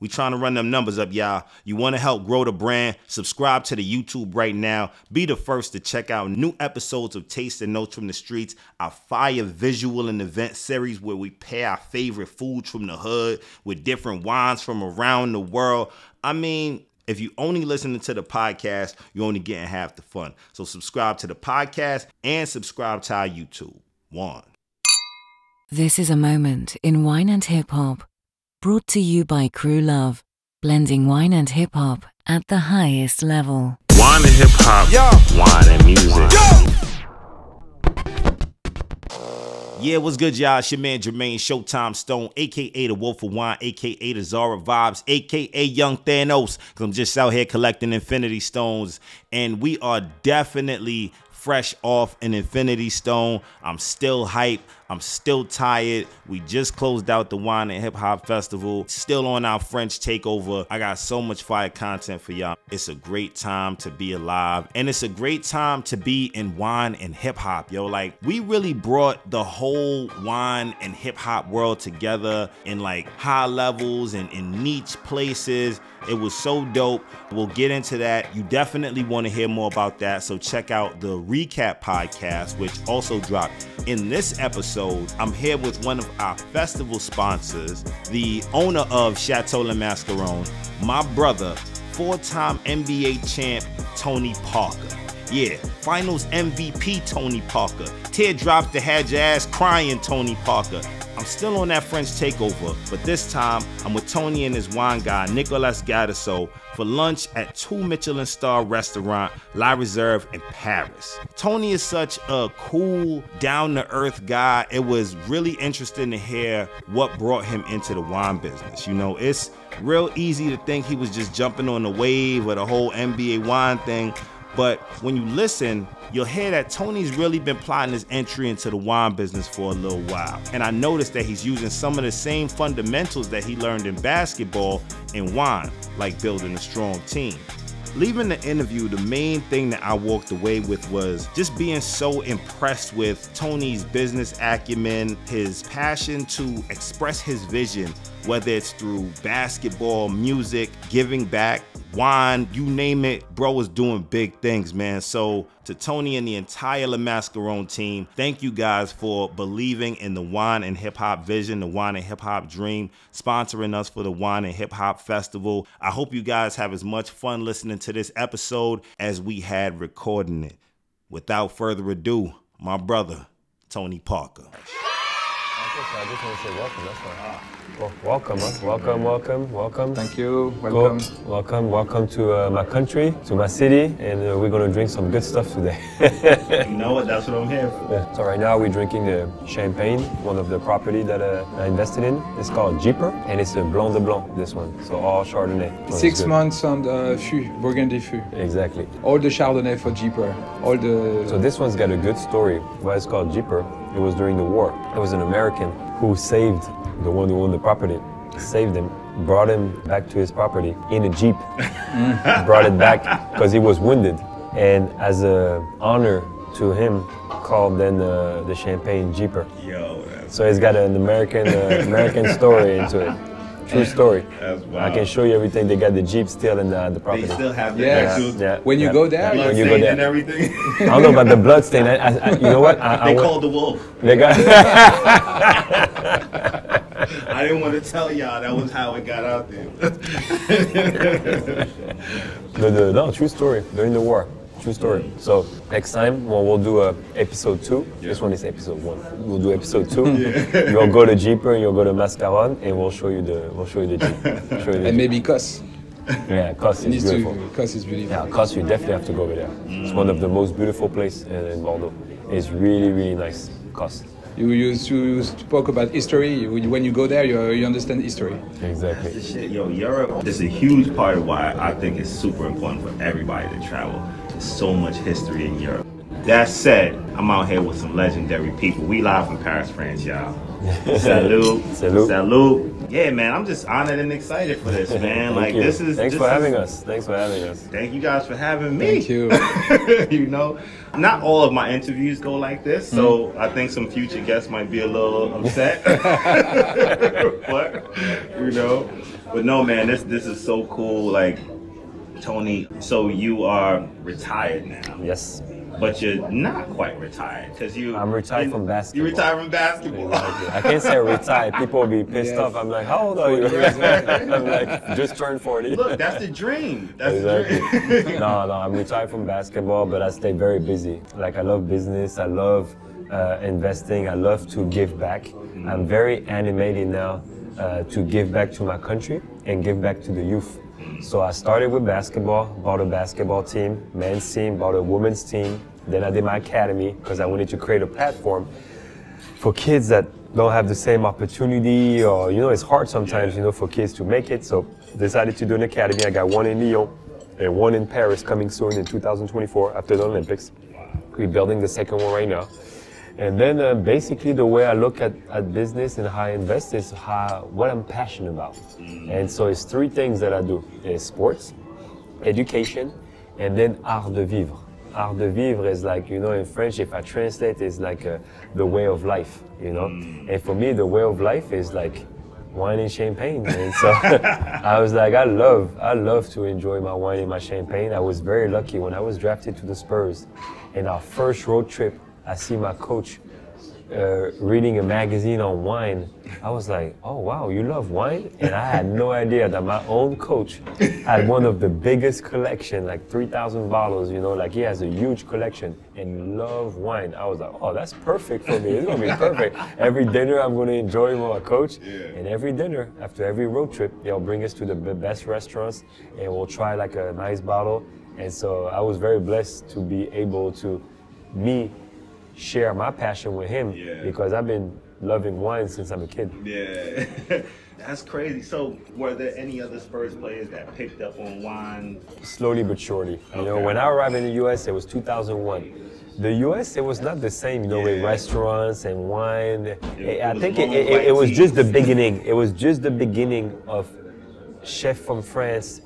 We trying to run them numbers up, y'all. You want to help grow the brand? Subscribe to the YouTube right now. Be the first to check out new episodes of Taste and Notes from the Streets, our fire visual and event series where we pair our favorite foods from the hood with different wines from around the world. I mean, if you only listening to the podcast, you're only getting half the fun. So subscribe to the podcast and subscribe to our YouTube. One. This is a moment in wine and hip hop, brought to you by Crew Love, blending wine and hip hop at the highest level. Wine and hip hop. Wine and music. Yeah, what's good, y'all? It's your man Jermaine Showtime Stone, aka the Wolf of Wine, aka the Zara Vibes, aka Young Thanos. Cause I'm just out here collecting Infinity Stones, and we are definitely fresh off an Infinity Stone. I'm still hype. I'm still tired. We just closed out the Wine and Hip Hop Festival. Still on our French takeover. I got so much fire content for y'all. It's a great time to be alive. And it's a great time to be in wine and hip hop, yo. Like, we really brought the whole wine and hip hop world together in like high levels and in niche places. It was so dope. We'll get into that. You definitely want to hear more about that. So check out the recap podcast, which also dropped. In this episode, I'm here with one of our festival sponsors, the owner of Chateau Le Mascaronne, my brother, four-time NBA champ Tony Parker. Yeah, finals MVP Tony Parker. Teardrops that had your ass crying Tony Parker. I'm still on that French takeover, but this time I'm with Tony and his wine guy, Nicolas Gadasso, for lunch at two Michelin star restaurant, La Reserve in Paris. Tony is such a cool, down to earth guy. It was really interesting to hear what brought him into the wine business. You know, it's real easy to think he was just jumping on the wave of the whole NBA wine thing, but when you listen, you'll hear that Tony's really been plotting his entry into the wine business for a little while. And I noticed that he's using some of the same fundamentals that he learned in basketball in wine, like building a strong team. Leaving the interview, the main thing that I walked away with was just being so impressed with Tony's business acumen, his passion to express his vision, whether it's through basketball, music, giving back, wine, you name it, bro is doing big things, man. So to Tony and the entire Le Mascaronne team, thank you guys for believing in the wine and hip hop vision, the wine and hip hop dream, sponsoring us for the wine and hip hop festival. I hope you guys have as much fun listening to this episode as we had recording it. Without further ado, my brother, Tony Parker. I just want to say welcome. That's why. Well, welcome, huh? welcome, welcome, welcome. Thank you. Go- Welcome. welcome, welcome to uh, my country, to my city, and uh, we're gonna drink some good stuff today. You know what? That's what I'm here for. Yeah. So right now we're drinking the champagne, one of the property that uh, I invested in. It's called Jeeper, and it's a Blanc de Blanc. This one, so all Chardonnay. So Six months on the fût, Burgundy fût. Exactly. All the Chardonnay for Jeeper. All the. So this one's got a good story. Why it's called Jeeper? It was during the war. It was an American who saved the one who owned the property. Saved him, brought him back to his property in a jeep. brought it back because he was wounded, and as a honor to him, called then uh, the champagne Jeeper. Yo, So it's got an American uh, American story into it. True story. that's I can show you everything. They got the jeep still in the, the property. They still have the Yes. actual yeah, When you yeah. go there, Yeah, like- when you go blood there. and everything. I don't know about the blood stain. I, I, I- you know what? I, I they called the wolf. they got. I didn't want to tell y'all that was how it got out there. no, no, no, true story. During the war, true story. So next time, well, we'll do a episode two. This one is episode one. We'll do episode two. You'll go to Jeeper, you'll go to Mascaronne, and we'll show you the we'll show you the Jeep. Show you the and Jeep. maybe Cos. Yeah, Cos is Needs to. beautiful. Cos is beautiful. Yeah, Cos, you definitely have to go over there. It's one of the most beautiful places in, in Bordeaux. It's really, really nice. Cos. You used to spoke about history. When you go there, you, you understand history. Exactly. Shit, yo, Europe is a huge part of why I think it's super important for everybody to travel. There's so much history in Europe. That said, I'm out here with some legendary people. We live from Paris, France, y'all. Salute. Salute. Salute. Yeah, man, I'm just honored and excited for this, man. Like you. this is Thanks this for is- having us. Thanks for having us. Thank you guys for having me. Thank you. you know, not all of my interviews go like this, so mm-hmm. I think some future guests might be a little upset. but you know, But no, man, this this is so cool. Like Tony, so you are retired now, Yes. but you're not quite retired because you. I'm retired from basketball. You retired from basketball. I can't say retired. People will be pissed Yes. off. I'm like, how old are you? I'm like, just turned 40. Look, that's the dream. That's the dream. no, no, I'm retired from basketball, but I stay very busy. Like I love business. I love uh, investing. I love to give back. I'm very animated now uh, to give back to my country and give back to the youth. So I started with basketball, bought a basketball team, men's team, bought a women's team. Then I did my academy because I wanted to create a platform for kids that don't have the same opportunity or you know it's hard sometimes you know for kids to make it. So decided to do an academy. I got one in lyon and one in paris coming soon in 2024 after the olympics. We're building the second one right now and then uh, basically the way i look at, at business and how i invest is how what i'm passionate about and so it's three things that i do it's sports education, and then art de vivre. Art de vivre is like, you know, in French, if I translate, it's like uh, the way of life, you know? And for me, the way of life is like wine and champagne. And so I was like, I love, I love to enjoy my wine and my champagne. I was very lucky when I was drafted to the Spurs. In our first road trip, I see my coach uh, reading a magazine on wine. I was like, oh wow, you love wine? And I had no idea that my own coach had one of the biggest collection, like 3,000 bottles, you know, like he has a huge collection and love wine. I was like, oh, that's perfect for me. It's gonna be perfect. Every dinner I'm gonna enjoy with my coach. And every dinner, after every road trip, they'll bring us to the best restaurants and we'll try like a nice bottle. And so I was very blessed to be able to, me, share my passion with him Yeah. because I've been loving wine since I'm a kid. Yeah. That's crazy. So, were there any other Spurs players that picked up on wine? Slowly but surely. You know, when I arrived in the US, it was 2001. The US, it was not the same, you know, with restaurants and wine. it I think it, it, it was just the beginning. It was just the beginning of chef from France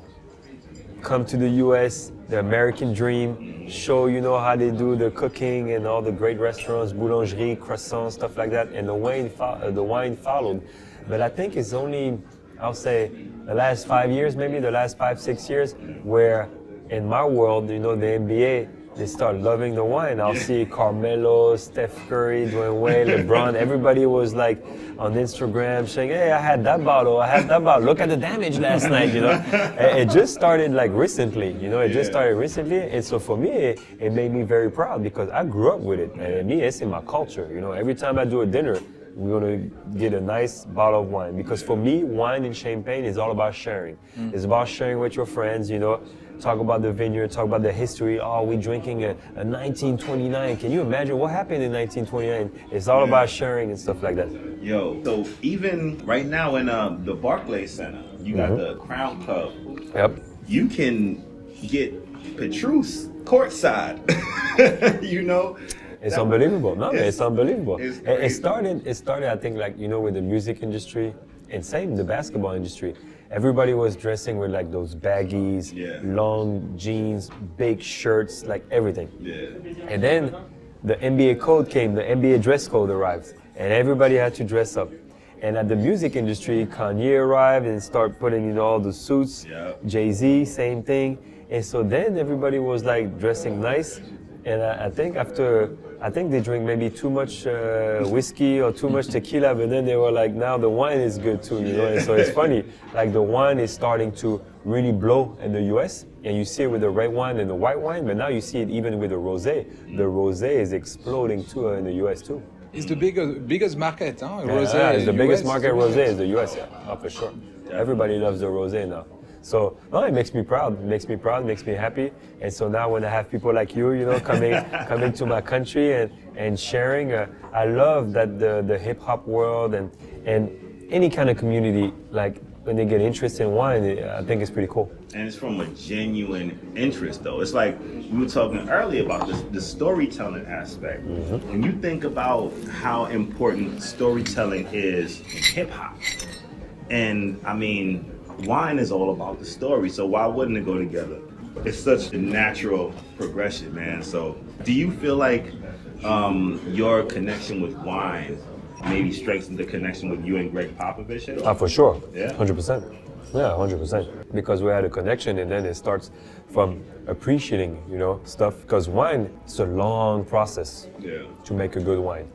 come to the US, the American dream, show you know how they do the cooking and all the great restaurants, boulangerie, croissants, stuff like that, and the wine uh, the wine followed. But I think it's only, I'll say, the last five years, maybe the last five six years, where in my world, you know, the NBA. They start loving the wine. I'll see Carmelo, Steph Curry, Dwyane Wade, LeBron. Everybody was like on Instagram saying, "Hey, I had that bottle. I had that bottle. Look at the damage last night." You know, it just started like recently. You know, it just started recently, and so for me, it, it made me very proud because I grew up with it, and me, it's in my culture. You know, every time I do a dinner, we're gonna get a nice bottle of wine because for me, wine and champagne is all about sharing. Mm. It's about sharing with your friends. You know, talk about the vineyard, talk about the history. Oh, we drinking a, a 1929. Can you imagine what happened in 1929? It's all about sharing and stuff like that. Yo, so even right now in um, the Barclay Center, you got Mm-hmm. the Crown Cup. Yep. You can get Petrus courtside. you know, It's That- unbelievable. No, It's- it's, unbelievable. it's It- it, started. It started. I think like you know with the music industry and same the basketball industry. Everybody was dressing with like those baggies, Yeah. long jeans, big shirts, like everything. Yeah. And then the NBA code came. The NBA dress code arrived, and everybody had to dress up. And at the music industry, Kanye arrived and started putting in all the suits. Yeah. Jay Z, same thing. And so then everybody was like dressing nice. And I, I think after, I think they drink maybe too much uh, whiskey or too much tequila, but then they were like, now the wine is good too, you know. And so it's funny, like the wine is starting to really blow in the U.S. And you see it with the red wine and the white wine, but now you see it even with the rosé. The rosé is exploding too uh, in the U.S. too. It's the biggest biggest market, huh? Yeah, Rosé. yeah, it's the biggest market rosé is the US, yeah, oh, for sure. Everybody loves the rosé now. So no, it makes me proud. It makes me proud. It makes me happy. And so now when I have people like you, you know, coming coming to my country and and sharing, uh, I love that the the hip hop world and and any kind of community like when they get interested in wine, I think it's pretty cool. And it's from a genuine interest, though. It's like we were talking earlier about this, the storytelling aspect. Mm-hmm. When you think about how important storytelling is in hip hop, and I mean, wine is all about the story. So why wouldn't it go together? It's such a natural progression, man. So, do you feel like um, your connection with wine maybe strengthen the connection with you and Gregg Popovich at all? Ah, for sure. Yeah. Hundred percent. Yeah, hundred percent. Because we had a connection, and then it starts from appreciating, you know, stuff. Because wine, it's a long process Yeah. to make a good wine.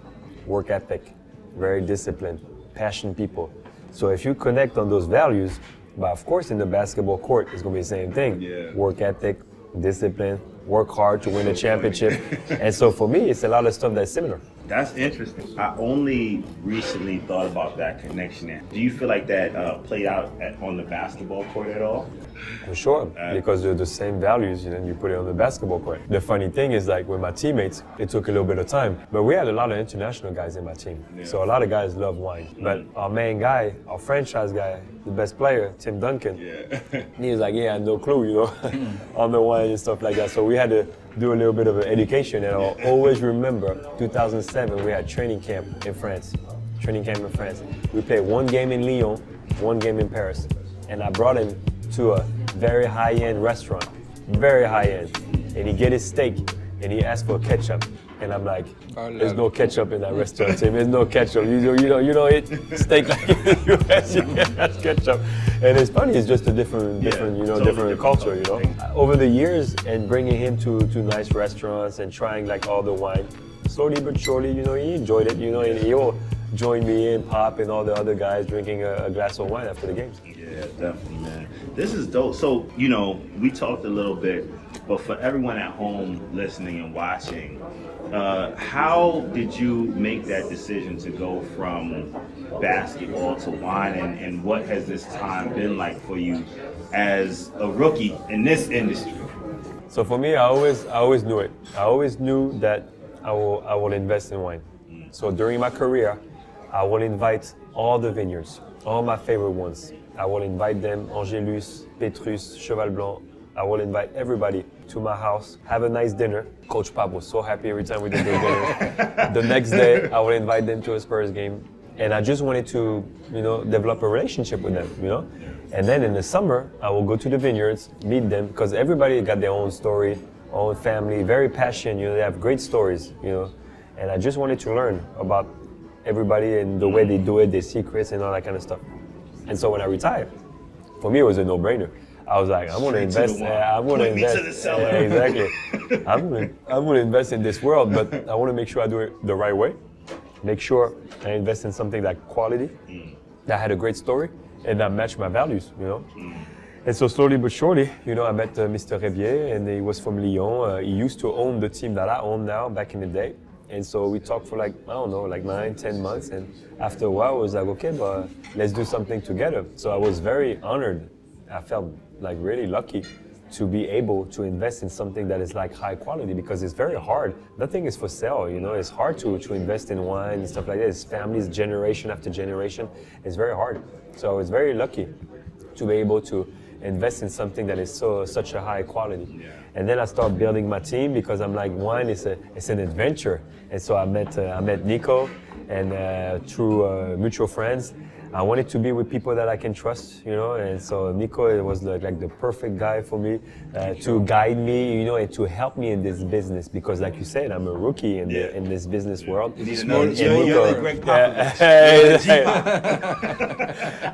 Work ethic, very disciplined, passionate people. So if you connect on those values, but of course in the basketball court, it's gonna be the same thing. Yeah. Work ethic, discipline, work hard to win a championship. and so for me, it's a lot of stuff that's similar. That's interesting. I only recently thought about that connection. Do you feel like that uh, played out at, on the basketball court at all? For sure, because they're the same values, and then you put it on the basketball court. The funny thing is, like with my teammates, it took a little bit of time, but we had a lot of international guys in my team. So a lot of guys love wine. But our main guy, our franchise guy, the best player, Tim Duncan, he was like, "Yeah, no clue, you know, on the wine and stuff like that." So we had to do a little bit of an education, and I'll always remember 2007. We had training camp in France. Training camp in France. We played one game in Lyon, one game in Paris, and I brought him to a very high-end restaurant, very high-end, and he get his steak, and he asked for ketchup, and I'm like, "There's no ketchup in that restaurant, Tim. There's no ketchup. You don't, you don't, you don't eat steak like in the US. You get ketchup." And it's funny. It's just a different, different, you know, totally different, different culture. You know, over the years and bringing him to to nice restaurants and trying like all the wine, slowly but surely, you know, he enjoyed it. You know, and he'll join me and Pop and all the other guys drinking a, a glass of wine after the games. Yeah, definitely, man. This is dope. So, you know, we talked a little bit, but for everyone at home listening and watching, uh, how did you make that decision to go from basketball to wine, and, and what has this time been like for you as a rookie in this industry? So for me, I always, I always knew it. I always knew that I will, I will invest in wine. So during my career, I will invite all the vineyards, all my favorite ones. I will invite them, Angelus, Petrus, Cheval Blanc. I will invite everybody to my house, have a nice dinner. Coach Pop was so happy every time we did those dinners. the next day, I would invite them to a Spurs game. And I just wanted to, you know, develop a relationship with them, you know? And then in the summer, I will go to the vineyards, meet them, because everybody got their own story, own family, very passionate, you know, they have great stories, you know. And I just wanted to learn about everybody and the way they do it, their secrets and all that kind of stuff. And so when I retired, for me it was a no-brainer. I was like, I'm gonna to invest. uh, I'm gonna Point me to invest. the uh, exactly. I'm gonna, I'm gonna invest in this world, but I want to make sure I do it the right way. Make sure I invest in something that quality, that had a great story, and that matched my values. You know. And so slowly but surely, you know, I met uh, Mr. Reybier, and he was from Lyon. Uh, he used to own the team that I own now back in the day. And so we talked for like, I don't know, like nine, ten months. And after a while, I was like, okay, but let's do something together. So I was very honored. I felt like really lucky to be able to invest in something that is like high quality because it's very hard. Nothing is for sale, you know. It's hard to, to invest in wine and stuff like that. It's families, generation after generation. It's very hard. So I was very lucky to be able to invest in something that is so such a high quality. And then I start building my team because I'm like wine is a it's an adventure. And so I met uh, I met Nico, and uh, through uh, mutual friends, I wanted to be with people that I can trust, you know. And so Nico was like, like the perfect guy for me uh, to guide me, you know, and to help me in this business because, like you said, I'm a rookie in Yeah. the in this business world. You need Small- you're, you're the world. Greg Yeah.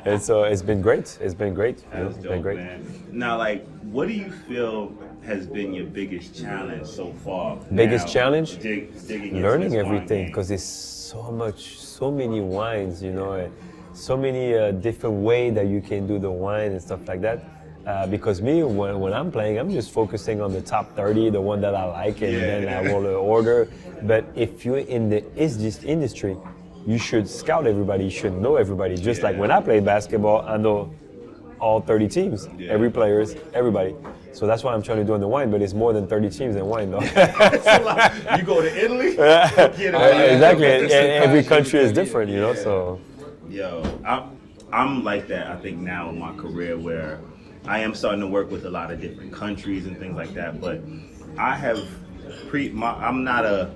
And so it's been great. It's been great. you know, That's It's been dope, great. man. Now, like, what do you feel has been your biggest challenge so far? Biggest now, challenge? dig- digging learning everything because there's so much so many wines you know and so many uh, different way that you can do the wine and stuff like that. Uh, because me when, when i'm playing i'm just focusing on the top 30 the one that i like and Yeah. then i will order. But if you're in the is this industry you should scout everybody you should know everybody. Just like when i play basketball i know all 30 teams Yeah. every players everybody. So that's what i'm trying to do in the wine but it's more than 30 teams in wine though. You go to Italy? Get Uh, exactly, every country is different, you know. So Yo, I'm, I'm like that, I think, now in my career where I am starting to work with a lot of different countries and things like that, but I have pre, my, I'm not a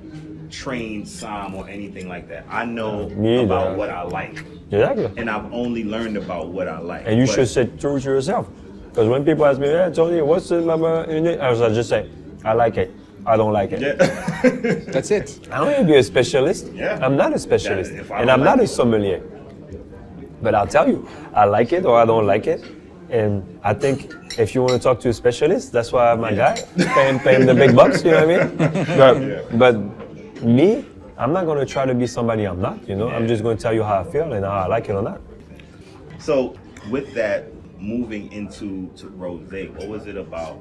trained som or anything like that. I know Me either. about what I like, exactly, and I've only learned about what I like. and you But- should say true to yourself. Because when people ask me, "Yeah, Tony, what's the mama?" in it?" I was just say, "I like it," I don't like it. Yeah. That's it. I don't need to be a specialist. Yeah. I'm not a specialist. if I and I'm not like a sommelier. But I'll tell you, I like it or I don't like it. And I think if you want to talk to a specialist, that's why I have my guy. Pay him, pay him the big bucks, you know what I mean? But, but me, I'm not going to try to be somebody I'm not, you know? I'm just going to tell you how I feel and how I like it or not. So with that, moving into to rose, what was it about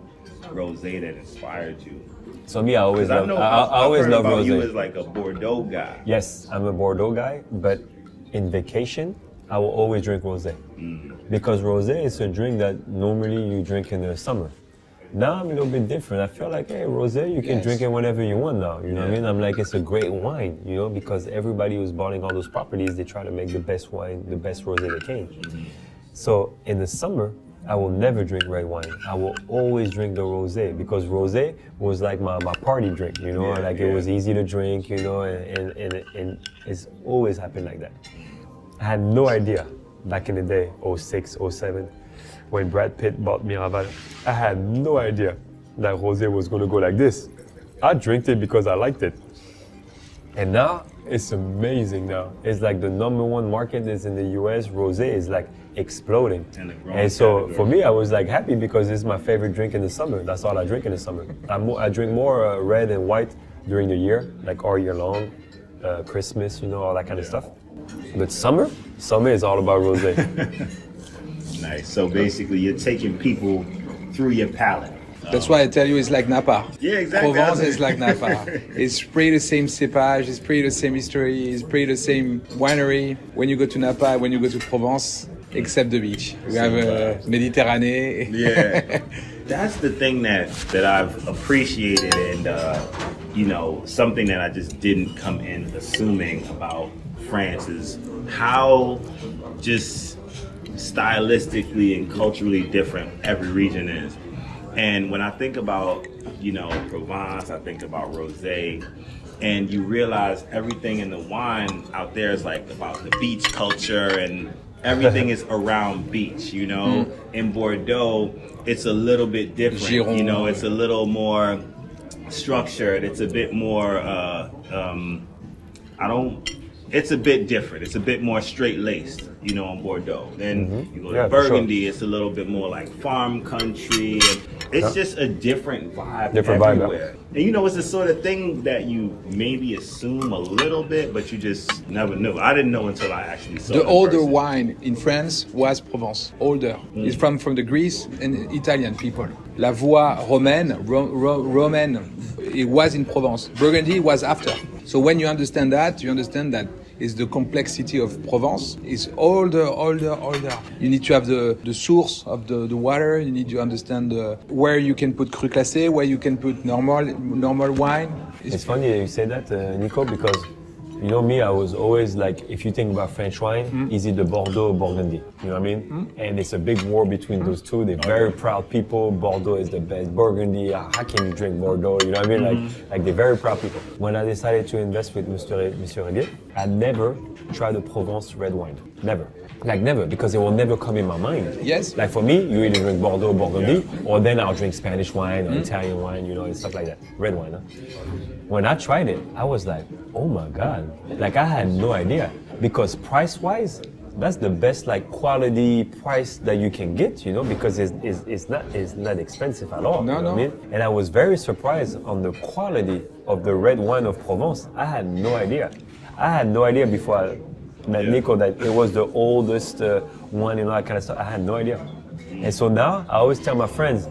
rose that inspired you? So me, I always 'Cause I love, know I, I always love rose. you as like a Bordeaux guy. Yes, I'm a Bordeaux guy, but in vacation, I will always drink rosé. Because rosé is a drink that normally you drink in the summer. Now I'm a little bit different. I feel like, hey, rosé, you can Yes. drink it whenever you want now. You know what I mean? I'm like, it's a great wine, you know, because everybody who's buying all those properties, they try to make the best wine, the best rosé they can. So in the summer, I will never drink red wine. I will always drink the rosé because rosé was like my, my party drink, you know, Yeah, like yeah. it was easy to drink, you know, and, and, and, and it's always happened like that. I had no idea back in the day, 06, 07, when Brad Pitt bought Miraval. I had no idea that rosé was going to go like this. I drank it because I liked it. And now it's amazing now. It's like the number one market is in the US. Rosé is like exploding. And And so category. for me, I was like happy because it's my favorite drink in the summer. That's all I drink in the summer. I'm I drink more uh, red and white during the year, like all year long, uh, Christmas, you know, all that kind of stuff. But summer, summer is all about rosé. Nice. So basically, you're taking people through your palate. That's why I tell you it's like Napa. Yeah, exactly. Provence is like Napa. it's pretty the same cepage, it's pretty the same history, it's pretty the same winery. When you go to Napa, when you go to Provence, except the beach. We have uh, Mediterranean. Yeah. That's the thing that that I've appreciated, and uh, you know, something that I just didn't come in assuming about France is how just stylistically and culturally different every region is. And when I think about, you know, Provence, I think about rosé, and you realize everything in the wine out there is like about the beach culture and everything is around beach, you know. In Bordeaux, it's a little bit different. You know, it's a little more structured. It's a bit more uh, um, I don't. It's a bit different. It's a bit more straight laced, you know, in Bordeaux. Then mm-hmm. you go to Yeah, for sure. Burgundy. It's a little bit more like farm country. And it's Yeah. just a different vibe Different vibe, yeah. everywhere. And you know, it's the sort of thing that you maybe assume a little bit, but you just never knew. I didn't know until I actually saw The it in older person. wine in France was Provence. Older. Mm. It's from, from the Greece and Italian people. La Voie romaine, ro, ro, Roman, it was in Provence. Burgundy was after. So when you understand that, you understand that is the complexity of Provence. It's older, older, older. You need to have the, the source of the, the water. You need to understand uh, where you can put cru classé, where you can put normal normal wine. It's funny you say that, uh, Nico, because you know me, I was always like, if you think about French wine, mm. is it the Bordeaux or Burgundy? You know what I mean? Mm. And it's a big war between those two. They're very proud people. Bordeaux is the best. Burgundy, ah, how can you drink Bordeaux? You know what I mean? Like, mm. like they're very proud people. When I decided to invest with Mr. Monsieur Reybier, I never tried the Provence red wine. Never. Like never, because it will never come in my mind. Yes. Like for me, you either drink Bordeaux, Burgundy, or then I'll drink Spanish wine or hmm? Italian wine, you know, and stuff like that. Red wine, huh? When I tried it, I was like, oh my God. Like I had no idea. Because price wise, that's the best like quality price that you can get, you know, because it's, it's, it's not it's not expensive at all. No, you know no. what I mean? And I was very surprised on the quality of the red wine of Provence. I had no idea. I had no idea before I met Yeah. Nico that it was the oldest uh, one and all that kind of stuff. I had no idea. And so now I always tell my friends,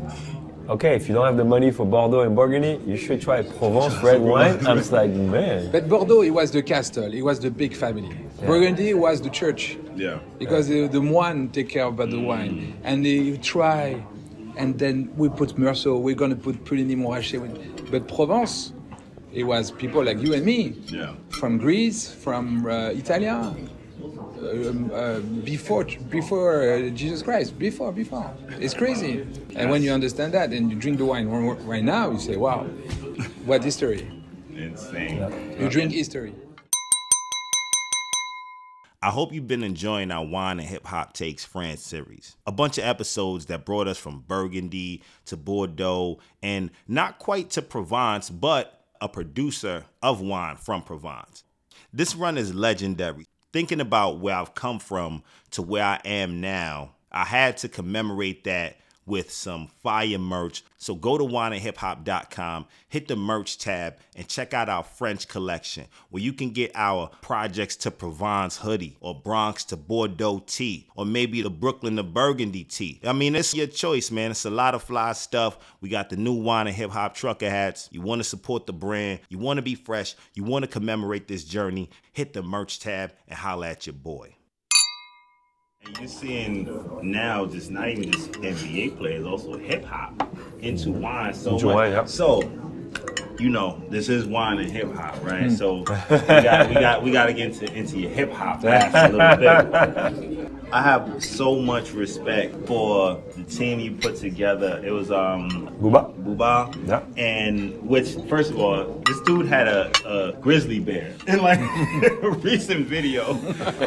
okay, if you don't have the money for Bordeaux and Burgundy, you should try Provence red wine. I'm just like, man. But Bordeaux, it was the castle, it was the big family. Burgundy was the church. Yeah. Because the, the moine take care about the wine. And they try, and then we put Meursault, we're going to put Puligny Montrachet. But Provence, it was people like you and me. Yeah. From Greece, from uh, Italia, um, uh, before before uh, Jesus Christ, before, before. It's crazy. And when you understand that and you drink the wine right now, you say, wow, what history. Insane. You drink history. I hope you've been enjoying our Wine and Hip Hop Takes France series. A bunch of episodes that brought us from Burgundy to Bordeaux and not quite to Provence, but a producer of wine from Provence. This run is legendary. Thinking about where I've come from to where I am now, I had to commemorate that with some fire merch. So go to wineandhiphop.com, hit the merch tab, and check out our French collection where you can get our Projects to Provence hoodie or Bronx to Bordeaux tee or maybe the Brooklyn to Burgundy tee. I mean, it's your choice, man. It's a lot of fly stuff. We got the new Wine and Hip Hop trucker hats. You want to support the brand, you want to be fresh, you want to commemorate this journey, hit the merch tab and holla at your boy. And you're seeing now just not even just NBA players, also hip hop into wine so much. yep. So, you know, this is wine and hip hop, right? So we got we got we got to get into, into your hip hop a little bit. I have so much respect for the team you put together. It was um Booba? Booba. Yeah. And which, first of all, this dude had a, a grizzly bear in like a recent video.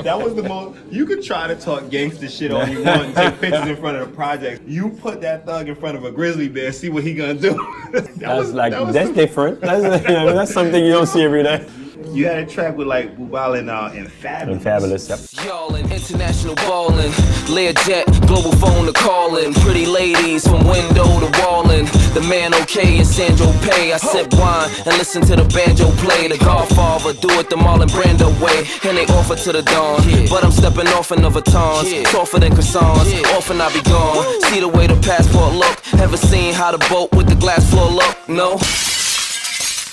That was the most. You could try to talk gangster shit all you want, and take pictures in front of the project. You put that thug in front of a grizzly bear, see what he gonna do. that That's like that was that's different. That's you know, that's something you don't see every day. You had a track with like Booba and uh, and Fabolous. And Fabolous, yep. Y'allin', international ballin', Learjet, global phone to callin', pretty ladies from window to wallin', the man okay and Sandro Pay. I sip wine and listen to the banjo play. The Godfather do it the Marlon Brando way, and they offer to the dawn. But I'm stepping off in the Vuittons, tougher than croissants. Often I be gone. See the way the passport look. Ever seen how the boat with the glass floor look? No.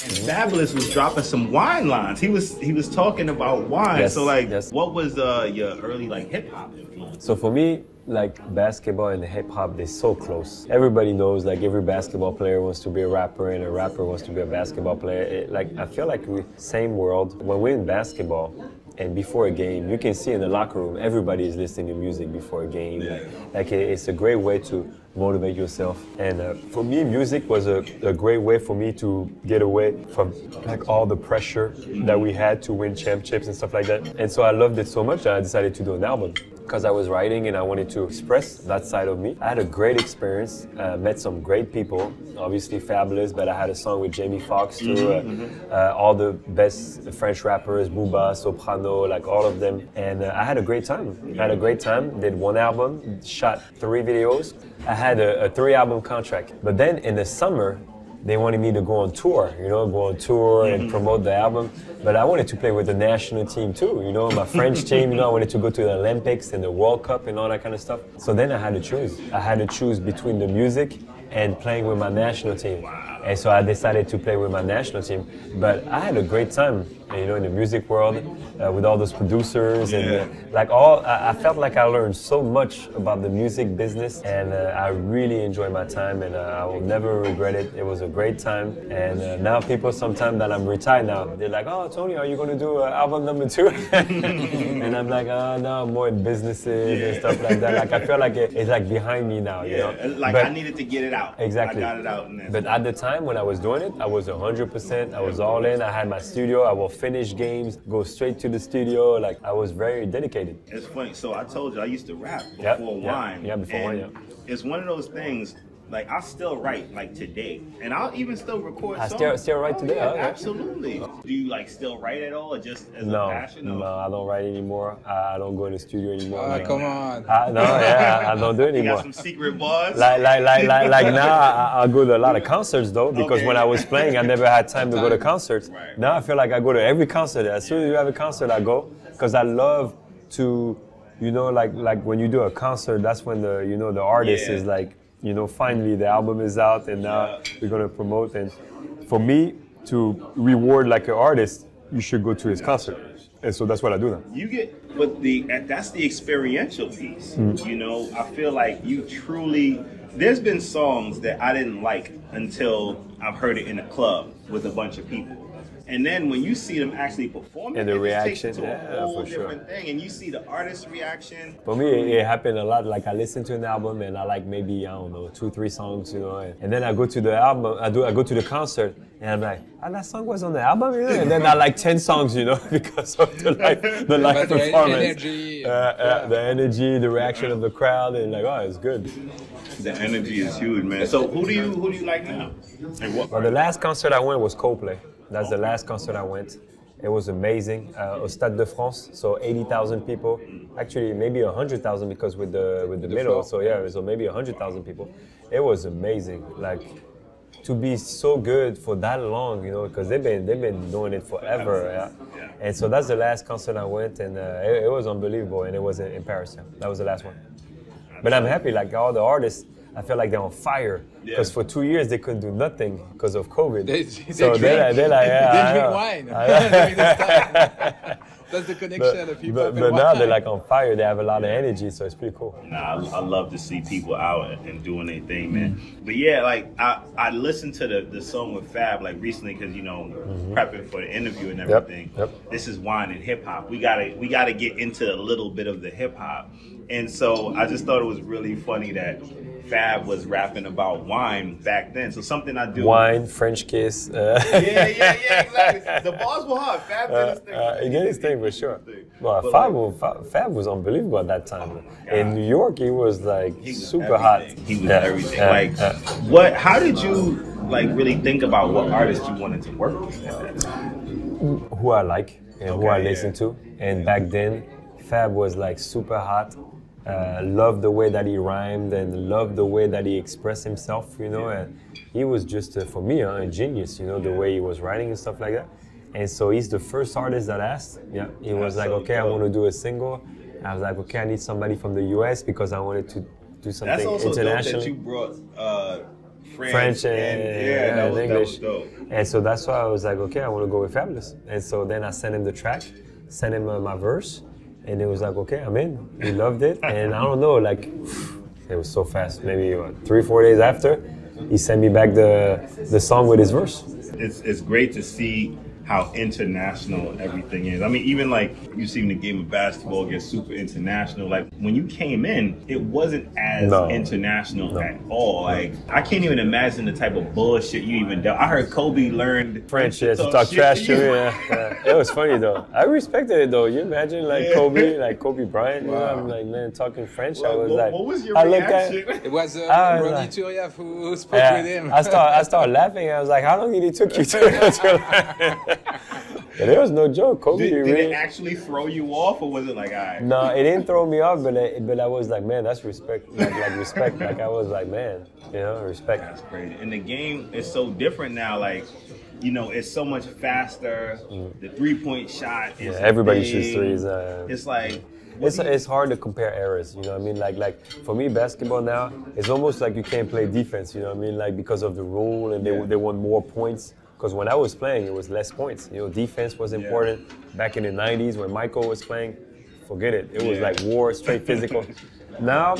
And Fabolous was dropping some wine lines. He was he was talking about wine. Yes, so like, yes. what was uh, your early like hip hop influence? So for me, like basketball and hip hop, they're so close. Everybody knows like every basketball player wants to be a rapper and a rapper wants to be a basketball player. It, like I feel like we same world. When we're in basketball and before a game, you can see in the locker room everybody is listening to music before a game. Like it- it's a great way to motivate yourself. And uh, for me, music was a, a great way for me to get away from like all the pressure that we had to win championships and stuff like that. And so I loved it so much that I decided to do an album because I was writing and I wanted to express that side of me. I had a great experience, uh, met some great people, obviously Fabolous, but I had a song with Jamie Foxx too, uh, uh, all the best French rappers, Booba, Soprano, like all of them. And uh, I had a great time. I had a great time, did one album, shot three videos. I had a, a three album contract. But then in the summer, they wanted me to go on tour, you know, go on tour and mm-hmm. promote the album. But I wanted to play with the national team too, you know, my French team, you know, I wanted to go to the Olympics and the World Cup and all that kind of stuff. So then I had to choose. I had to choose between the music and playing with my national team. And so I decided to play with my national team. But I had a great time, you know, in the music world uh, with all those producers and uh, like all. I, I felt like I learned so much about the music business, and uh, I really enjoyed my time, and uh, I will never regret it. It was a great time, and uh, now people sometimes that I'm retired now, they're like, "Oh, Tony, are you going to do uh, album number two? and I'm like, "Oh, no, I'm more in businesses and stuff like that. Like I feel like it, it's like behind me now, you Yeah, know. like But- I needed to get it out. Exactly. I got it out. But at the time when I was doing it, I was 100%. I was all in. I had my studio. I will finish games, go straight to the studio. Like I was very dedicated. It's funny. So I told you I used to rap before yeah, wine. yeah, before wine, and It's one of those things. Like I still write like today, and I'll even still record. I songs. still- still write Oh, today? Yeah, Oh, yeah. absolutely. Do you like still write at all, or just as No, a passion? or- no, I don't write anymore. I I don't go in the studio anymore. Ah, No. come on. I, no, yeah, I don't do it You anymore. got some secret bars. Like, like, like, like, like now, I, I go to a lot of concerts though, because Okay. when I was playing, I never had time to go to concerts. Right. Now I feel like I go to every concert. As soon as you have a concert, I go, because I love to, you know, like, like when you do a concert, that's when the, you know, the artist Yeah. is like, you know, finally the album is out, and now Yeah. we're gonna promote. And for me to reward like an artist, you should go to his concert, and so that's what I do now. you get but the that's the experiential piece mm-hmm. you know? I feel like you truly there's been songs that i didn't like until i've heard it in a club with a bunch of people And then when you see them actually performing, And the it just takes it reaction, to yeah, a whole for sure. different thing. And you see the artist reaction. For me, it, it happened a lot. Like I listen to an album and I like maybe I don't know two, three songs, you know, and, and then I go to the album. I do. I go to the concert and I'm like, ah, that song was on the album, you know. And then I like ten songs, you know, because of the live, the live But the performance, energy, uh, uh, the energy, the reaction of the crowd, and like, oh, it's good. The energy is huge, man. So who do you who do you like now? Like what? Well, the last concert I went was Coldplay. That's the last concert I went. It was amazing. Uh, au Stade de France, so 80,000 people. Actually, maybe 100,000 because with the with the, middle. floor. So yeah, so maybe 100,000 people. It was amazing. Like to be so good for that long, you know, because they've been they've been doing it forever. Yeah. And so that's the last concert I went, and uh, it, it was unbelievable. And it was in, in Paris. Yeah. That was the last one. But I'm happy, like all the artists, I feel like they're on fire. Because Yeah. for two years they couldn't do nothing because of COVID. They, they so drink, they're like, they're like, yeah, they I drink know. wine I know. during this time. That's the connection But, of people. but, but now they're like on fire. They have a lot of energy, so it's pretty cool. Nah, I, I love to see people out and, and doing their thing, man. But yeah, like I, I listened to the, the song with Fab like recently because you know prepping for the interview and everything. Mm-hmm. yep. This is wine and hip hop. We gotta we gotta get into a little bit of the hip hop, and so I just thought it was really funny that Fab was rapping about wine back then. So something I do. Wine, French kiss. Uh, Yeah, yeah, yeah, exactly. The bars were hard. Fab did his thing. Uh, he did his thing for sure. Well, Fab, like- was, Fab, Fab was unbelievable at that time. In New York, he was like He was super hot. He was Yeah, everything. yeah, like, yeah. what? How did you like really think about what artist you wanted to work with at that time? who I like and who I Okay, listen to. And back then, Fab was like super hot. Uh, loved the way that he rhymed and loved the way that he expressed himself, you know. And he was just, uh, for me, uh, a genius, you know, the way he was writing and stuff like that. And so he's the first artist that asked. Yeah, he was like, okay, I want to do a single. I was like, okay, I need somebody from the US because I wanted to do something international. That's also dope internationally. that you brought uh, French, French and, yeah, and that was English. dope. And so that's why I was like, okay, I want to go with Fabolous. And so then I sent him the track, sent him uh, my verse, and it was like, okay, I'm in. He loved it, and I don't know, like, it was so fast. Maybe what, three, four days after, he sent me back the the song with his verse. It's it's great to see how international everything is. I mean, even like you see the game of basketball get super international. Like when you came in, it wasn't as No. international at all. Like I can't even imagine the type of bullshit you even dealt. I heard Kobe learned French, yeah, to talk trash to you. Yeah, yeah. It was funny though. I respected it though. You imagine like Yeah. Kobe, like Kobe Bryant, you know, I'm like, man, talking French. I was what- like, what was your I looked at- reaction? It was uh, Ah, Ronny like- Turiaf who, who spoke Yeah, with him. I start I started laughing. I was like, how long did it took you to it was no joke. Kobe Did, did it actually throw you off, or was it like, all right? no, it didn't throw me off, but it, but I was like, man, that's respect. Like, like respect. Like I was like, man, you know, respect. That's crazy. And the game is so different now. Like, you know, it's so much faster. The three point shot is Mm. Yeah, everybody big. shoots threes. Uh, It's like it's, it's hard to compare eras, you know what I mean? Like like for me, basketball now, it's almost like you can't play defense, you know what I mean? Like because of the rule and they, Yeah. they want more points. Because when I was playing, it was less points. You know, defense was important. Back in the 90s when Michael was playing, forget it. It was Yeah. like war, straight physical. now,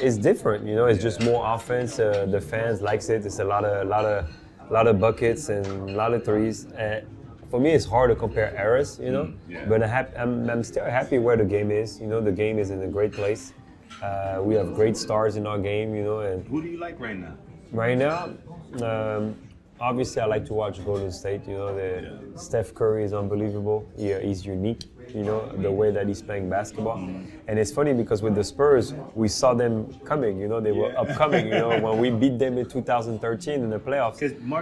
it's different, you know, it's just more offense. Uh, the fans likes it. It's a lot of, lot of, lot of buckets and a lot of threes. And for me, it's hard to compare eras, you know. yeah. But I I'm still happy where the game is. You know, the game is in a great place. Uh, we have great stars in our game, you know, and who do you like right now? right now, um, obviously I like to watch Golden State. You know, the Steph Curry is unbelievable. He, uh, he's unique. You know, the way that he's playing basketball. And it's funny because with the Spurs, we saw them coming. You know, they were Yeah. upcoming. You know, when we beat them in 2013 in the playoffs.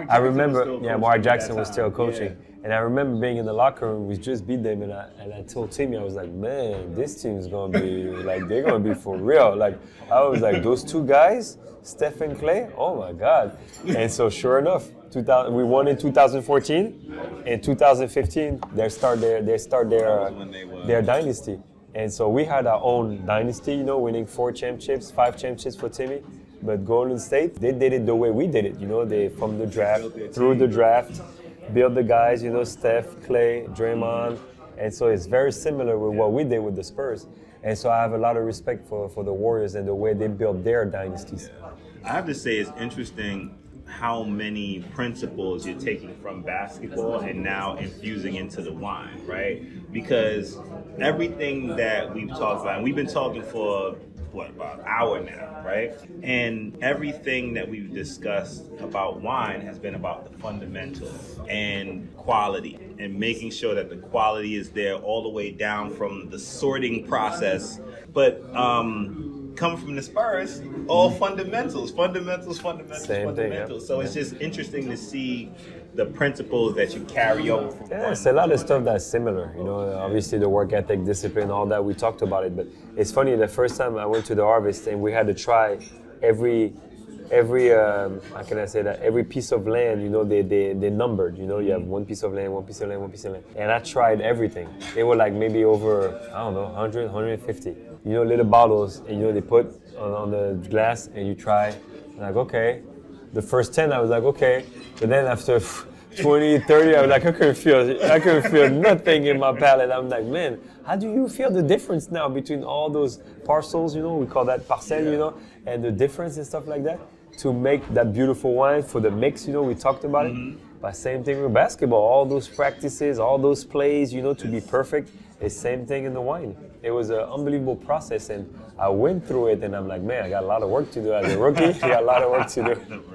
I remember, yeah, Mark Jackson was still coaching. Yeah. And I remember being in the locker room, we just beat them, and I, and I told Timmy, I was like, man, this team's gonna be, like, they're gonna be for real. Like, I was like, those two guys, Steph and Clay, oh my God. And so, sure enough, 2000, we won in 2014. In 2015, they start their, they start their, uh, when they were- their dynasty. And so we had our own dynasty, you know, winning four championships, five championships for Timmy. But Golden State, they did it the way we did it, you know, they from the draft, through the draft, build the guys, you know, Steph, Clay, Draymond. And so it's very similar with what we did with the Spurs. And so I have a lot of respect for, for the Warriors and the way they built their dynasties. I have to say it's interesting how many principles you're taking from basketball and now infusing into the wine, right? Because everything that we've talked about, and we've been talking for what about an hour now, right? And everything that we've discussed about wine has been about the fundamentals and quality and making sure that the quality is there all the way down from the sorting process. But um, coming from the Spurs, all fundamentals, fundamentals, fundamentals, Same thing, yeah. fundamentals. So it's just interesting to see the principles that you carry over from Yeah, it's a lot of stuff that's similar. You know, obviously the work ethic, discipline, all that. We talked about it, but it's funny. The first time I went to the harvest and we had to try every, every, um, how can I say that? Every piece of land. You know, they they they numbered. You know, you have one piece of land, one piece of land, one piece of land, and I tried everything. They were like maybe over I don't know, 100, 150. You know, little bottles, and you know they put on, on the glass, and you try. Like okay, the first 10 I was like okay, but then after 20, 30, I was like, I couldn't feel, I couldn't feel nothing in my palate. I'm like, man, how do you feel the difference now between all those parcels, you know, we call that parcel, you know, and the difference and stuff like that to make that beautiful wine for the mix, you know, we talked about it. Mm-hmm. But same thing with basketball, all those practices, all those plays, you know, to be perfect, is same thing in the wine. It was an unbelievable process, and I went through it, and I'm like, man, I got a lot of work to do as a rookie. I got a lot of work to do.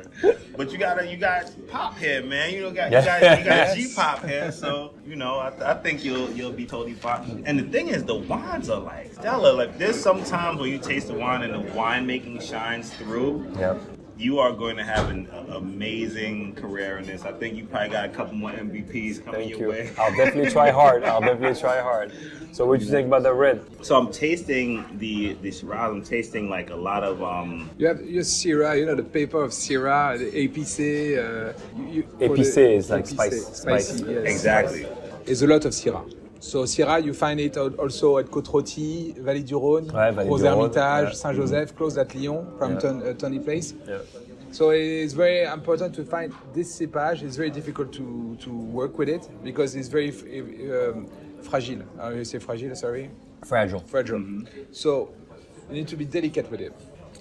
But you got a, you got pop head, man. You know, got you got you got Yes. G pop head. so you know, I, I think you'll you'll be totally fine. And the thing is, the wines are like stellar. Like there's sometimes when you taste the wine and the winemaking shines through. Yeah. You are going to have an amazing career in this. I think you probably got a couple more MVPs coming Thank your you. way. I'll definitely try hard. I'll definitely try hard. So, what do you think about the red? So I'm tasting the the Shiraz. I'm tasting like a lot of um. You have your Syrah, you know, the paper of Syrah, the épicé. Uh, you, you, for the- is like épicé, spice- Spicy, spice. yes. Exactly. There's a lot of Syrah. So Syrah, you find it also at Côte-Rôtie, Vallée du Rhône, Ouais, Crozes-Hermitage, yeah. Saint-Joseph, close at Lyon, Frampton, uh, Tony Place. Yeah. So it's very important to find this cépage. It's very difficult to, to work with it because it's very um, fragile. How you say fragile? Sorry, Fragile. fragile. So you need to be delicate with it.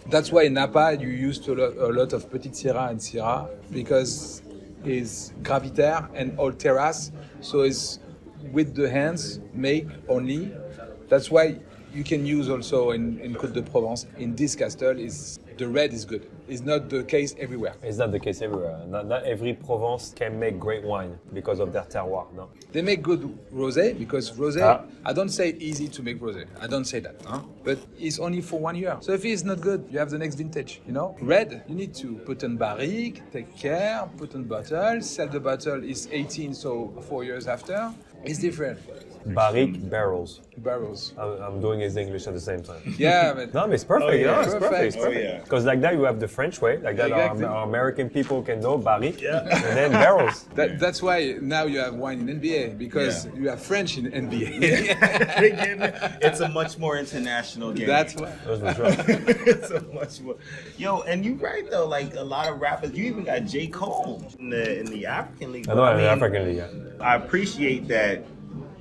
That's why in Napa you use a lot, a lot of Petit Syrah and Syrah because it's gravitaire and all terrace. So it's with the hands make only. That's why you can use also in, in Côte de Provence in this castle is the red is good. It's not the case everywhere. It's not the case everywhere. Not, not every Provence can make great wine because of their terroir. No. They make good rosé because rosé. Ah. I don't say easy to make rosé. I don't say that, huh? but it's only for one year. So if it's not good, you have the next vintage. You know, red. You need to put in barrique, take care, put in bottle. Sell the bottle is 18, so four years after. It's different. Barrique barrels. Barrels. I'm, I'm doing his English at the same time. Yeah, but No, it's perfect. Oh, yeah. no, it's Perfect. perfect. It's Oh, yeah. Because like that, you have the French way, like that, Exactly. our, our American people can know barrique, and then barrels. that, that's why now you have wine in NBA because Yeah. you have French in NBA. it's a much more international game. that's why. Those were sure. it's a much more. Yo, and you're right though. Like a lot of rappers, you even got J Cole in the in the African League. I know, in mean, African League. Yeah. I appreciate that.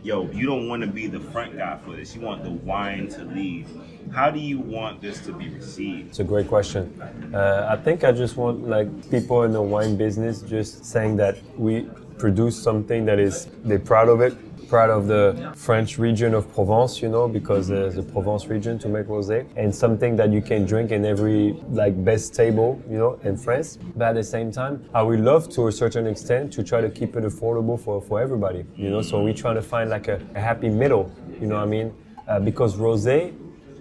Yo, you don't want to be the front guy for this. You want the wine to lead. How do you want this to be received? It's a great question. Uh, I think I just want like people in the wine business just saying that we produce something that is they're proud of it, proud of the French region of Provence, you know, because there's the Provence region to make rosé, and something that you can drink in every like best table, you know, in France. But at the same time, I would love to a certain extent to try to keep it affordable for, for everybody, you know. So we try to find like a, a happy middle, you know what I mean? Uh, because rosé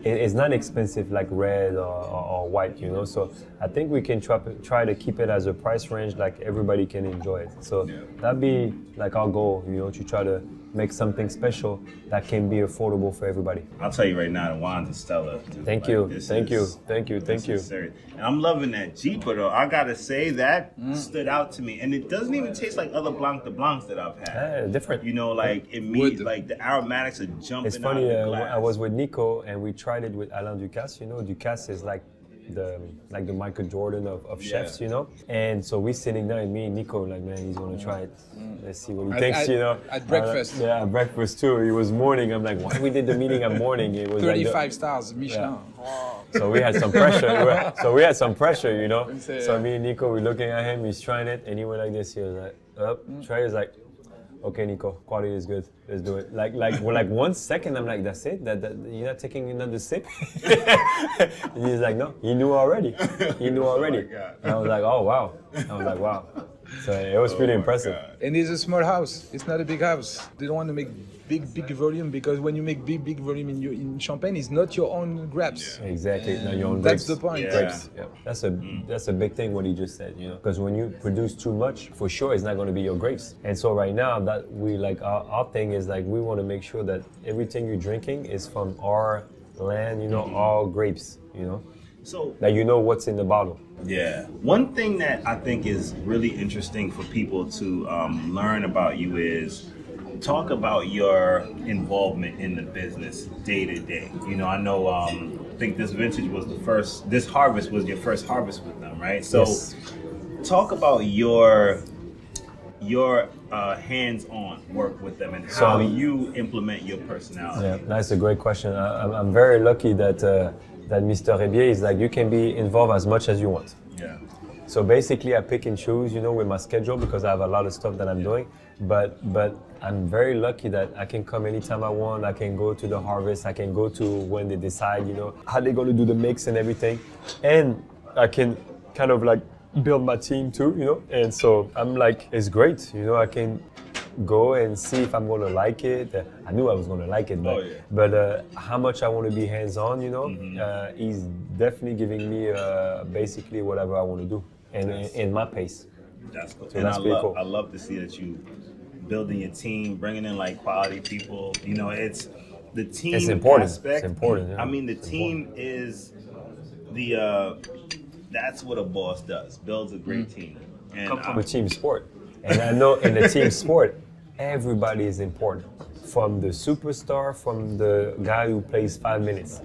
it- it's not expensive like red or, or, or white, you know. So I think we can try, try to keep it as a price range like everybody can enjoy it. So that'd be like our goal, you know, to try to make something special that can be affordable for everybody. I'll tell you right now, the wines are stellar. Thank Like, you, this thank you, thank you, thank you. is serious. And I'm loving that Jeeper though. I gotta say that stood out to me, and it doesn't even taste like other Blanc de Blancs that I've had. Yeah, different. You know, like it me, Wood. like the aromatics are jumping It's out funny. of the Uh. I was with Nico and we tried it with Alain Ducasse. You know, Ducasse is like the like the Michael Jordan of, of chefs. Yeah. You know, and so we sitting there and me and Nico like, man, he's gonna try it. Let's see what he At- thinks. at- you know, at breakfast. Uh, yeah, at breakfast too. It was morning. I'm like, why we did the meeting at morning? It was like the- 35 stars, Michelin. So we had some pressure. Were- so we had some pressure, you know. So me and Nico, we're looking at him. He's trying it, and he went like this. He was like, "Up." Try. He's like, "Okay, Nico, quality is good. Let's do it." Like, like, well, like one second, I'm like, "That's it. That, that you're not taking another sip." and he's like, "No, he knew already. He knew already." God. and I was like, "Oh wow." I was like, "Wow." So it was pretty impressive. And it's a small house. It's not a big house. They don't want to make big, big volume because when you make big, big volume in, your, in champagne, it's not your own grapes. Exactly. not your own grapes. That's the point. Yeah. Grapes. Yeah. That's a that's a big thing what he just said, you know. Because when you produce too much, for sure it's not going to be your grapes. And so right now that we like our, our thing is like we want to make sure that everything you're drinking is from our land, you know, our grapes, you know. So That you know what's in the bottle. Yeah. One thing that I think is really interesting for people to um, learn about you is talk about your involvement in the business day to day. You know, I know, um, I think this vintage was the first, this harvest was your first harvest with them, right? So Yes. talk about your your uh, hands-on work with them and So, how you implement your personality. Yeah, that's a great question. I, I'm, I'm very lucky that uh, that Mr. Reybier is like you can be involved as much as you want. Yeah. So basically, I pick and choose, you know, with my schedule because I have a lot of stuff that I'm doing. But but I'm very lucky that I can come anytime I want. I can go to the harvest. I can go to when they decide, you know, how they're going to do the mix and everything, and I can kind of like build my team too, you know. And so I'm like, it's great, you know. I can go and see if I'm gonna like it. I knew I was gonna like it, but Oh, yeah. but uh, how much I want to be hands-on, you know, uh, he's definitely giving me uh, basically whatever I want to do, and in, in my pace. That's cool. So and that's I love, cool. I love to see that you building your team, bringing in like quality people. You know, it's the team. It's important. Aspect, It's important, yeah. I mean, the It's team is the. Uh, that's what a boss does. Builds a great team. And Come I- from a team sport, and I know in a team sport, everybody is important. From the superstar, from the guy who plays five minutes,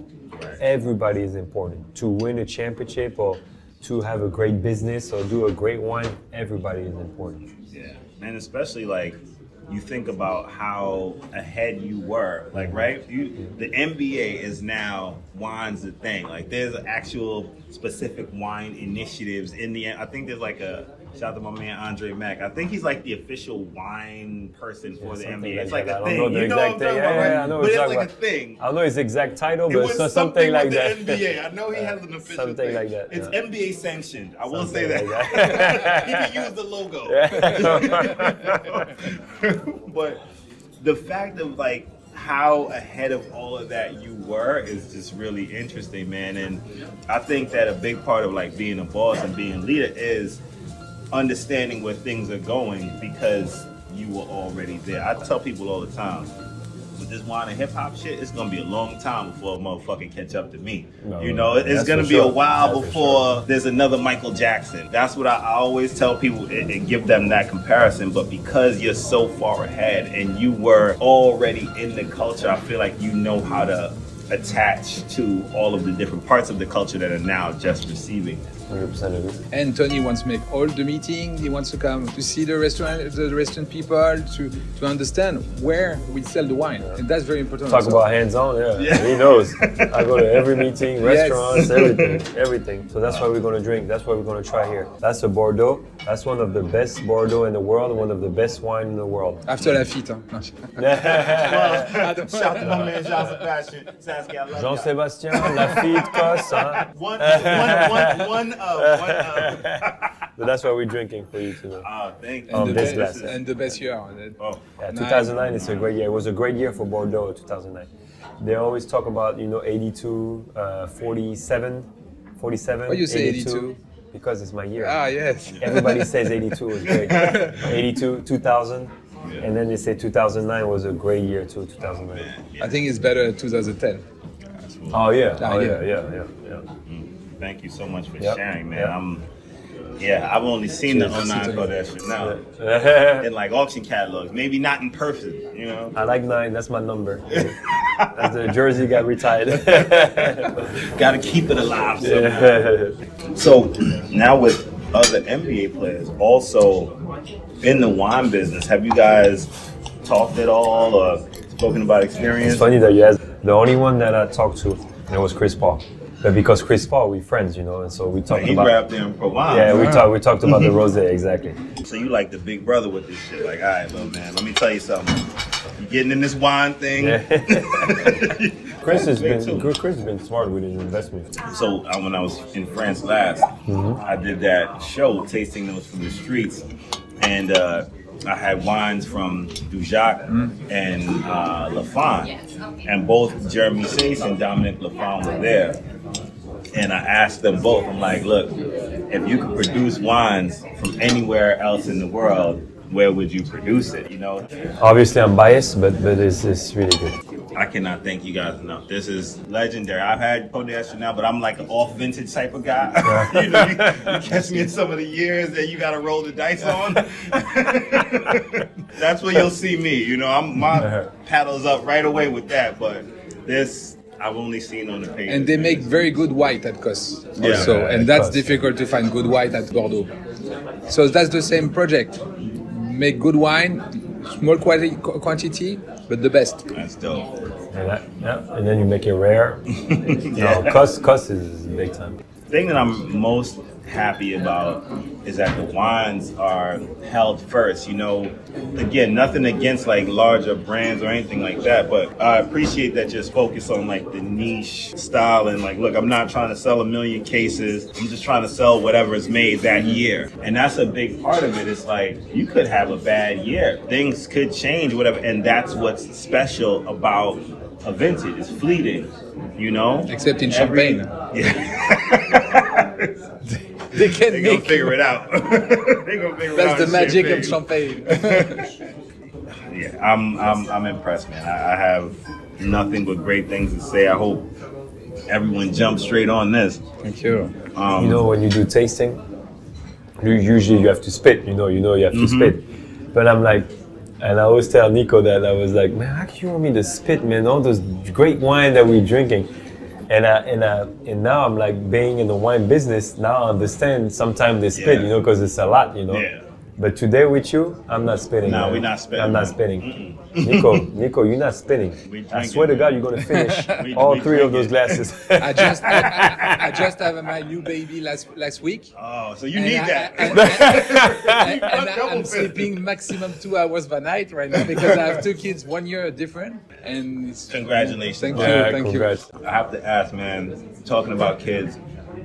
everybody is important. To win a championship or to have a great business or do a great one. everybody is important. Yeah, and especially like you think about how ahead you were, like right, you the NBA is now wine's the thing. Like there's actual specific wine initiatives in the. I think there's like a shout out to my man Andre Mack. I think he's like the official wine person for the Something NBA. It's like that. a I don't know thing. You know what I'm talking about, yeah, right? yeah, I know But it's like a thing. I know his exact title, It but was so something, like that. the NBA. I know he has an official Something thing. like that, It's yeah. NBA sanctioned. I will say that. like he can use the logo. but the fact of like how ahead of all of that you were is just really interesting, man. And I think that a big part of like being a boss and being a leader is understanding where things are going because you were already there. I tell people all the time, with this wine and hip hop shit, it's gonna be a long time before a motherfucker catch up to me. No, you know, it's gonna be a while That's for before there's another Michael Jackson. That's what I, I always tell people and, and give them that comparison. But because you're so far ahead and you were already in the culture, I feel like you know how to attach to all of the different parts of the culture that are now just receiving it. 100% agree. And Tony wants to make all the meeting. He wants to come to see the restaurant, the restaurant people, to to understand where we sell the wine, and that's very important. Talk also. about hands-on, yeah. He knows. I go to every meeting, restaurants, everything, everything. So that's why we're gonna drink. That's why we're gonna try here. That's a Bordeaux. That's one of the best Bordeaux in the world. One of the best wine in the world. after Lafite. Hein. Shout out to my man Jean Sebastian. Saskia, I love y'all. Jean-Sébastien, Lafite, Cos, huh? One, one, one, one of, one of. But that's why we're drinking for you today. Oh, thank you. Oh, the this best, glass. and the best year. Oh, Yeah, 2009 is a great year. It was a great year for Bordeaux, 2009. They always talk about, you know, 82, uh, 47, 47. Why you say 82? Because it's my year. Ah yes. Everybody says 82 was great. 82, 2000. And then they say 2009 was a great year too, 2009. I think it's better 2010. Oh yeah, Ah, oh yeah. yeah, yeah, yeah, yeah. Thank you so much for Yep, sharing, man. yep. I'm, yeah, I've only seen the Cheers. 09 Kardashian now in like auction catalogs. Maybe not in person, you know. I like nine, that's my number. That's the jersey got retired. Got to keep it alive. somehow. So now with other NBA players also in the wine business, have you guys talked at all or spoken about experience? It's funny that you asked. The only one that I talked to, it was Chris Paul. But because Chris Paul, we friends, you know, and so we talked He about. rapped in Provence. Yeah, we talked. We talked about the rose exactly. So you like the big brother with this shit? Like, all right, little man, let me tell you something. You getting in this wine thing? Yeah. Chris has been too. Chris has been smart with his investment. So uh, when I was in France last, I did that show, tasting notes from the streets, and uh, I had wines from Dujac and uh, Lafon, and both Jeremy Seysses and Dominique Lafon were there. And I asked them both, I'm like, look, if you could produce wines from anywhere else in the world, where would you produce it? You know, Obviously, I'm biased, but but it's, it's really good. I cannot thank you guys enough. This is legendary. I've had Code Astro now, but I'm like an off vintage type of guy. you know, you, you catch me in some of the years that you got to roll the dice on. That's where you'll see me. You know, I'm my paddles up right away with that. But this, I've only seen on the page. And they make very good white at Cos Yeah. also, Yeah, and that's Cos. difficult to find good white at Bordeaux. So that's the same project. Make good wine, small quality, quantity, but the best. That's dope. And, that, yeah, and then you make it rare. No, Cus Cus is big time. thing that I'm most happy about is that the wines are held first. You know, again, nothing against like larger brands or anything like that, but I appreciate that just focus on like the niche style and like, look, I'm not trying to sell a million cases. I'm just trying to sell whatever is made that year. And that's a big part of it. It's like you could have a bad year. Things could change, whatever. And that's what's special about a vintage. It's fleeting. You know? Except in Every- Champagne. Yeah. They can They gonna make. figure it out. they gonna figure it out. That's the in magic of Champagne. Champagne. Yeah, I'm, I'm, I'm impressed, man. I, I have nothing but great things to say. I hope everyone jumps straight on this. Thank you. Um, You know, when you do tasting, you, usually you have to spit. You know, you know you have to spit. But I'm like, and I always tell Nico that I was like, man, how can you want me to spit, man? All those great wine that we're drinking. And I, and I, and now I'm like being in the wine business. Now I understand. Sometimes they spit, Yeah. you know, because it's a lot, you know. Yeah. But today with you, I'm not spinning. No, man. we're not spitting, I'm not man. spitting. Nico, Nico, you're not spinning. I swear to God, you're gonna finish We- all we three of those drinking. glasses. I just I, I, I just have my new baby last last week. Oh, so you And need I- that. and- and- and double I'm fist. sleeping maximum two hours per night right now because I have two kids, one year different, and it's, Congratulations. Thank you, Yeah, thank congrats. I have to ask, man. Talking about kids,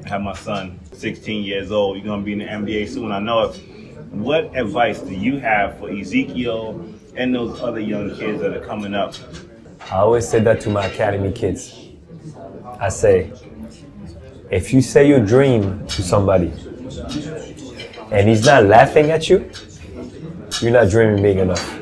I have my son, 16 years old. You're gonna be in the NBA soon. I know it. What advice do you have for Ezekiel and those other young kids that are coming up? I always say that to my academy kids. I say, if you say your dream to somebody and he's not laughing at you, you're not dreaming big enough.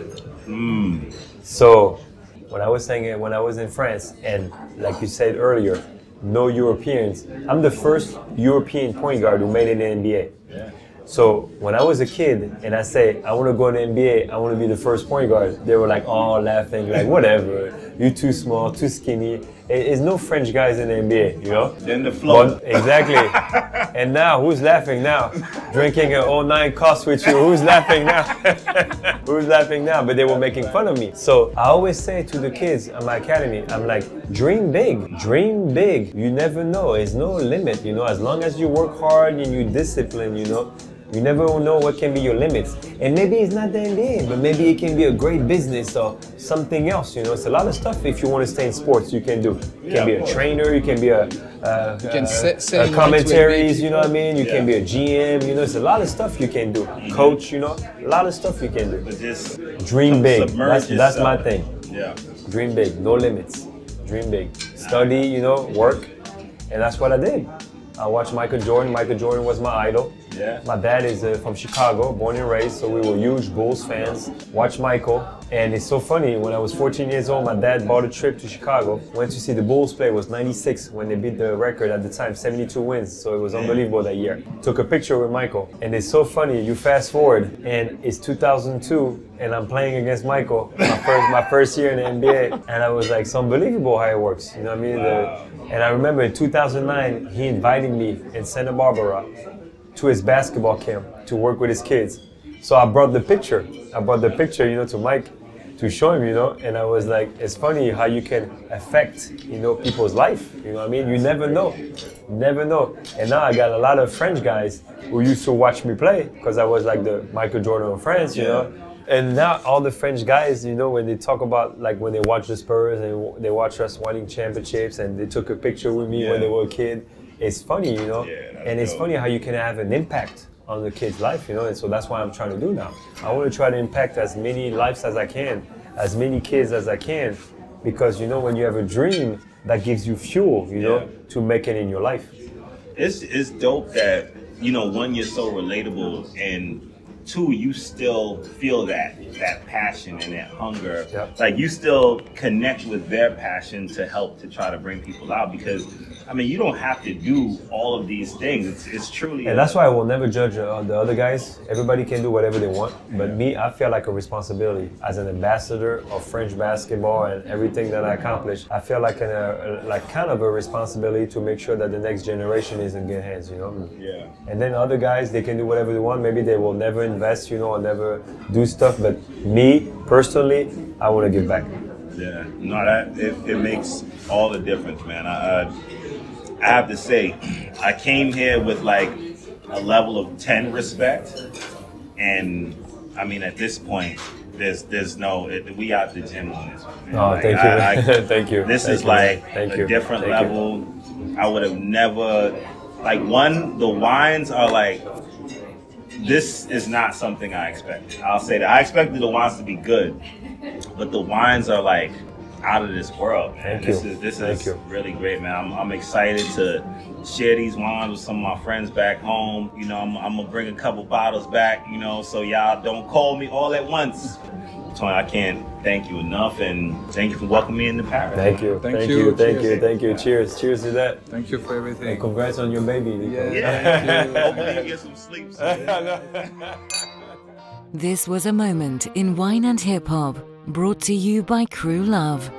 Hmm. So, when I was saying it, when I was in France, and like you said earlier, no Europeans, I'm the first European point guard who made it in the NBA. So when I was a kid and I say I want to go to the NBA, I want to be the first point guard, they were like, all laughing, like whatever, you too small, too skinny. It's no French guys in the NBA, you know. Then the flow. But exactly. and now, who's laughing now? Drinking an 09 Cos with you, who's laughing now? who's laughing now? But they were making fun of me. So I always say to the kids at my academy, I'm like, dream big, dream big. You never know. There's no limit, you know. As long as you work hard and you discipline, you know. You never know what can be your limits. And maybe it's not the NBA, but maybe it can be a great business or something else. You know, it's a lot of stuff if you want to stay in sports you can do. You Yeah, can be a trainer, you can be a, uh, You can uh, se- sell uh, commentaries, you know what I mean? You can be a GM, you know, it's a lot of stuff you can do. Coach, you know, a lot of stuff you can do. But just Dream big. That's, that's my thing. Yeah. Dream big, no limits. Dream big. Study, you know, work. And that's what I did. I watched Michael Jordan. Michael Jordan was my idol. Yeah. My dad is uh, from Chicago, born and raised, so we were huge Bulls fans. Watch Michael. And it's so funny, when I was 14 years old, my dad bought a trip to Chicago. Went to see the Bulls play, it was 96 when they beat the record at the time, 72 wins. So it was unbelievable that year. Took a picture with Michael. And it's so funny, you fast forward, and it's 2002, and I'm playing against Michael, my first, my first year in the NBA. And I was like, it's unbelievable how it works. You know what I mean? The- and I remember in 2009, he invited me in Santa Barbara to his basketball camp to work with his kids. So I brought the picture. I brought the picture, you know, to Mike. to show him, you know. And I was like, it's funny how you can affect, you know, people's life. You know what I mean? You never know, never know. And now I got a lot of French guys who used to watch me play because I was like the Michael Jordan of France, you know. And now all the French guys, you know, when they talk about like when they watch the Spurs and they watch us winning championships and they took a picture with me when they were a kid, it's funny, you know. Yeah, and it's funny how you can have an impact on the kid's life, you know. And so that's what I'm trying to do now. I want to try to impact as many lives as I can, as many kids as I can, because you know when you have a dream, that gives you fuel, you know, Yeah. to make it in your life. it's it's dope that you know one you're so relatable and two you still feel that that passion and that hunger Yep. like you still connect with their passion to help to try to bring people out because i mean you don't have to do all of these things it's, it's truly And that's why I will never judge uh, the other guys. Everybody can do whatever they want, but me, I feel like a responsibility as an ambassador of French basketball and everything that I accomplished. I feel like an, uh, like kind of a responsibility to make sure that the next generation is in good hands. You know. yeah And then other guys, they can do whatever they want. Maybe they will never invest, you know, or never do stuff. But me personally, I want to give back. Yeah, no, that it, it makes all the difference, man. I, I have to say, I came here with like a level of ten respect, and I mean at this point, there's there's no it, we out the gym on this. man. Oh, Like, thank you. I- I- Thank you. This Thank is you, like Thank a you. different Thank you. level. I would have never like one. The wines are like this is not something I expected. I'll say that I expected the wines to be good, but the wines are like out of this world, man. Thank this you. is this Thank is you. really great, man. I'm, I'm excited to share these wines with some of my friends back home. You know, I'm, I'm gonna bring a couple bottles back. You know, so y'all don't call me all at once. Tony, I can't thank you enough, and thank you for welcoming me into Paris. Thank you. Thank Thank you. you. Thank Cheers. you. Thank you. Cheers. Cheers to that. Thank you for everything. And congrats on your baby. Nico. Yeah. Thank you. Hopefully you get some sleep. This was a moment in wine and hip hop, brought to you by Crew Love.